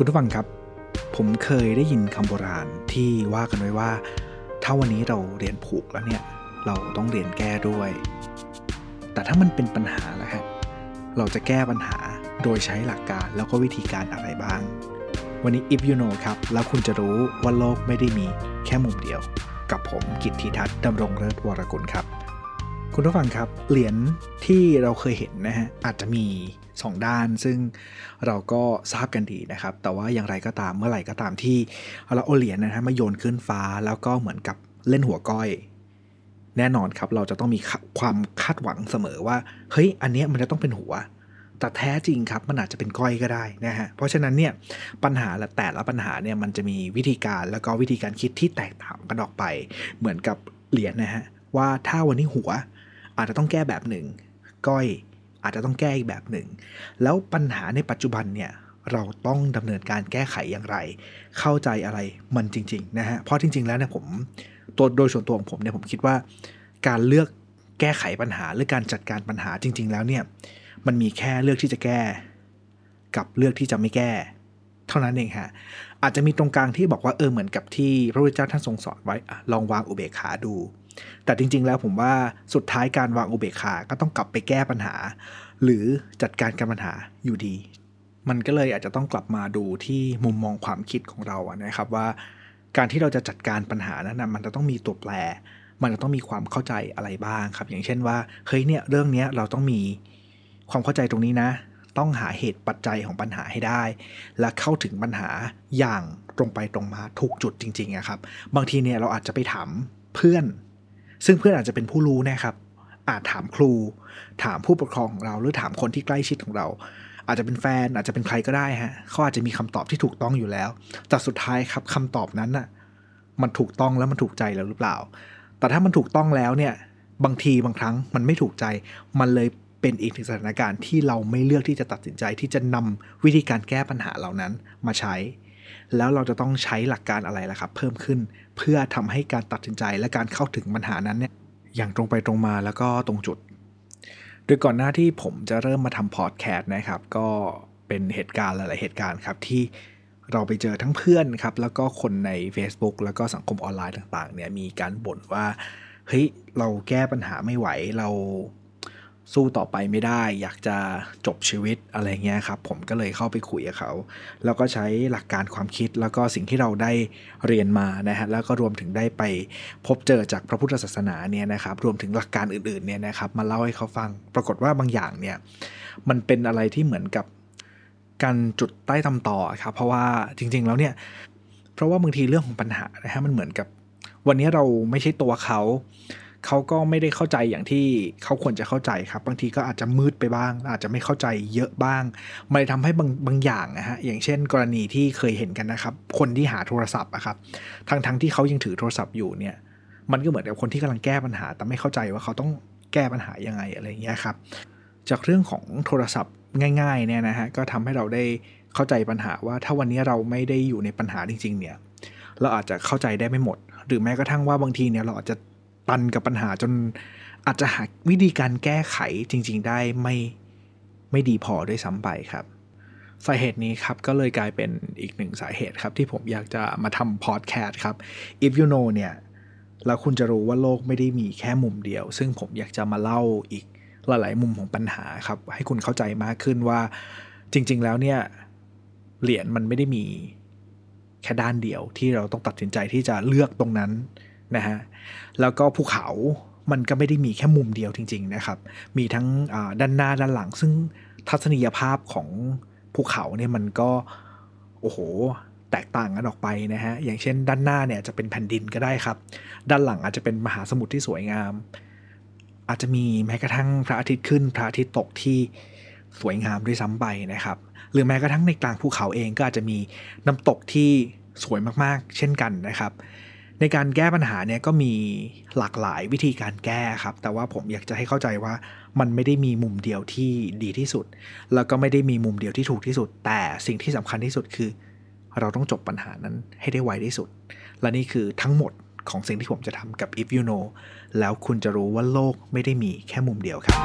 คุณผู้ฟังครับ ผมเคยได้ยินคำโบราณที่ว่ากันไว้ว่า ถ้าวันนี้เราเรียนผูกแล้วเนี่ย เราต้องเรียนแก้ด้วย แต่ถ้ามันเป็นปัญหาแล้วครับเราจะแก้ปัญหาโดยใช้หลักการแล้วก็วิธีการอะไรบ้าง วันนี้ if you know ครับ แล้วคุณจะรู้ว่าโลกไม่ได้มีแค่มุมเดียว กับผมกิตติทัศน์ดำรงเลิศวรกุลครับ คุณผู้ฟังครับเหรียญที่เราเคยเห็นนะฮะอาจจะมี 2 ด้าน ซึ่งเราก็ทราบกันดีนะครับ แต่ว่าอย่างไรก็ตามเมื่อไหร่ก็ตามที่เราเอาเหรียญนะฮะมาโยนขึ้นฟ้าแล้วก็เหมือนกับเล่นหัวก้อย แน่นอนครับเราจะต้องมีความคาดหวังเสมอว่าเฮ้ยอันเนี้ยมันจะต้องเป็นหัว แต่แท้จริงครับมันอาจจะเป็นก้อยก็ได้นะฮะเพราะฉะนั้นเนี่ยปัญหาละแต่ละปัญหาเนี่ยมันจะมีวิธีการแล้วก็วิธีการคิดที่แตกต่างกันออกไป เหมือนกับเหรียญนะฮะว่าถ้าวันนี้หัว อาจจะต้องแก้แบบหนึ่ง ก้อยอาจจะต้องแก้อีกแบบหนึ่ง แล้วปัญหาในปัจจุบันเนี่ยเราต้องดำเนินการแก้ไขอย่างไร เข้าใจอะไรมันจริงๆนะฮะ เพราะจริง ๆ แล้วเนี่ยผมตัวโดยส่วนตัวของผมเนี่ยผมคิดว่าการเลือกแก้ไขปัญหาหรือการจัดการปัญหาจริง ๆ แล้วเนี่ยมันมีแค่เลือกที่จะแก้ กับเลือกที่จะไม่แก้ เท่านั้นเองฮะอาจจะมีตรงกลางที่บอกว่าเออเหมือนกับที่พระพุทธเจ้าท่านทรงสอนไว้ลองวางอุเบกขาดู แต่จริง ๆ แล้วผมว่าสุดท้ายการวางอุเบกขา ก็ต้องกลับไปแก้ปัญหา หรือจัดการกับปัญหาอยู่ดี มันก็เลยอาจจะต้องกลับมาดูที่มุมมองความคิดของเราอะนะครับว่า การที่เราจะจัดการปัญหานั้นนะมันจะต้องมีตัวแปร มันจะต้องมีความเข้าใจอะไรบ้างครับ อย่างเช่นว่าเฮ้ยเนี่ยเรื่องนี้เราต้องมีความเข้าใจตรงนี้นะ ต้องหาเหตุปัจจัยของปัญหาให้ได้ และเข้าถึงปัญหาอย่างตรงไปตรงมาถูกจุดจริงๆนะครับ บางทีเนี่ยเราอาจจะไปถามเพื่อน ซึ่งเพื่อนอาจจะเป็นผู้รู้นะครับ อาจถามครู ถามผู้ปกครองของเรา หรือถามคนที่ใกล้ชิดของเรา อาจจะเป็นแฟนอาจจะเป็นใครก็ได้ฮะเขาอาจจะมีคำตอบที่ถูกต้องอยู่แล้ว แต่สุดท้ายครับคำตอบนั้นน่ะมันถูกต้องแล้วมันถูกใจเราหรือเปล่า แต่ถ้ามันถูกต้องแล้วเนี่ยบางทีบางครั้งมันไม่ถูกใจ มันเลยเป็นอีกหนึ่งสถานการณ์ที่เราไม่เลือกที่จะตัดสินใจที่จะนำวิธีการแก้ปัญหาเหล่านั้นมาใช้ แล้วเราจะต้องใช้หลักการอะไรล่ะครับ เพิ่มขึ้น เพื่อทำให้การตัดสินใจและการเข้าถึงปัญหานั้นเนี่ยอย่างตรงไปตรงมาแล้วก็ตรงจุด โดยก่อนหน้าที่ผมจะเริ่มมาทำพอดแคสต์นะครับ ก็เป็นเหตุการณ์หลาย ๆ เหตุการณ์ครับที่เราไปเจอทั้งเพื่อนครับ แล้วก็คนใน Facebook แล้วก็สังคมออนไลน์ต่าง ๆ เนี่ยมีการบ่นว่าเฮ้ยเราแก้ปัญหาไม่ไหวเรา สู้ต่อไปไม่ได้ อยากจะจบชีวิตอะไรเงี้ยครับผมก็เลยเข้าไปคุยกับเขา แล้วก็ใช้หลักการความคิดแล้วก็สิ่งที่เราได้เรียนมานะฮะแล้วก็รวมถึงได้ไปพบเจอจากพระพุทธศาสนาเนี่ยนะครับรวมถึงหลักการอื่นๆเนี่ยนะครับมาเล่าให้เขาฟัง ปรากฏว่าบางอย่างเนี่ยมันเป็นอะไรที่เหมือนกับการจุดใต้ตำต่อครับเพราะว่าจริง ๆ แล้วเนี่ยเพราะว่าบางทีเรื่องของปัญหานะฮะมันเหมือนกับวันนี้เราไม่ใช่ตัวเขา เขาก็ไม่ได้เข้าใจอย่างที่เขาควรจะเข้าใจครับ บางทีก็อาจจะมืดไปบ้าง อาจจะไม่เข้าใจเยอะบ้างมันทำให้บางบางอย่างนะฮะอย่างเช่น กรณีที่เคยเห็นกันนะครับ คนที่หาโทรศัพท์อะครับทั้งทั้งที่เขายังถือโทรศัพท์อยู่เนี่ย มันก็เหมือนกับคนที่กำลังแก้ปัญหา แต่ไม่เข้าใจว่าเขาต้องแก้ปัญหายังไงอะไรเงี้ยครับจากเรื่องของโทรศัพท์ง่ายๆเนี่ยนะฮะก็ทำให้เราได้เข้าใจปัญหาว่าถ้าวันนี้เราไม่ได้อยู่ในปัญหาจริงๆเนี่ยเราอาจจะเข้าใจได้ไม่หมด หรือแม้กระทั่งว่าบางทีเนี่ยเราอาจจะ ตันกับปัญหาจนอาจจะหาวิธีการแก้ไขจริง ๆ ได้ไม่ไม่ดีพอด้วยซ้ำไปครับสาเหตุนี้ครับก็เลยกลายเป็นอีกหนึ่งสาเหตุครับ ที่ผมอยากจะมาทำพอดแคสต์ครับ if you know เนี่ยแล้วคุณจะรู้ว่าโลกไม่ได้มีแค่มุมเดียว ซึ่งผมอยากจะมาเล่าอีกหลายๆมุมของปัญหาครับ ให้คุณเข้าใจมากขึ้นว่าจริง ๆ แล้วเนี่ยเหรียญมันไม่ได้มีแค่ด้านเดียวที่เราต้องตัดสินใจที่จะเลือกตรงนั้น นะฮะแล้วก็ภูเขามันก็ไม่ได้มีแค่มุมเดียวจริง ๆนะครับ มีทั้งด้านหน้าด้านหลัง ซึ่งทัศนียภาพของภูเขาเนี่ยมันก็โอ้โหแตกต่างกันออกไปนะฮะ อย่างเช่น ด้านหน้าเนี่ยจะเป็นแผ่นดินก็ได้ครับ ด้านหลังอาจจะเป็นมหาสมุทรที่สวยงาม อาจจะมีแม้กระทั่งพระอาทิตย์ขึ้น พระอาทิตย์ตกที่สวยงามด้วยซ้ำไปนะครับ หรือแม้กระทั่งในกลางภูเขาเองก็อาจจะมีน้ำตกที่สวยมากๆ เช่นกันนะครับ ในการแก้ปัญหาเนี่ยก็มีหลากหลายวิธีการแก้ครับ แต่ว่าผมอยากจะให้เข้าใจว่ามันไม่ได้มีมุมเดียวที่ดีที่สุด แล้วก็ไม่ได้มีมุมเดียวที่ถูกที่สุด แต่สิ่งที่สำคัญที่สุดคือ เราต้องจบปัญหานั้นให้ได้ไวที่สุด และนี่คือทั้งหมดของสิ่งที่ผมจะทำกับ If You Know แล้วคุณจะรู้ว่าโลกไม่ได้มีแค่มุมเดียวครับ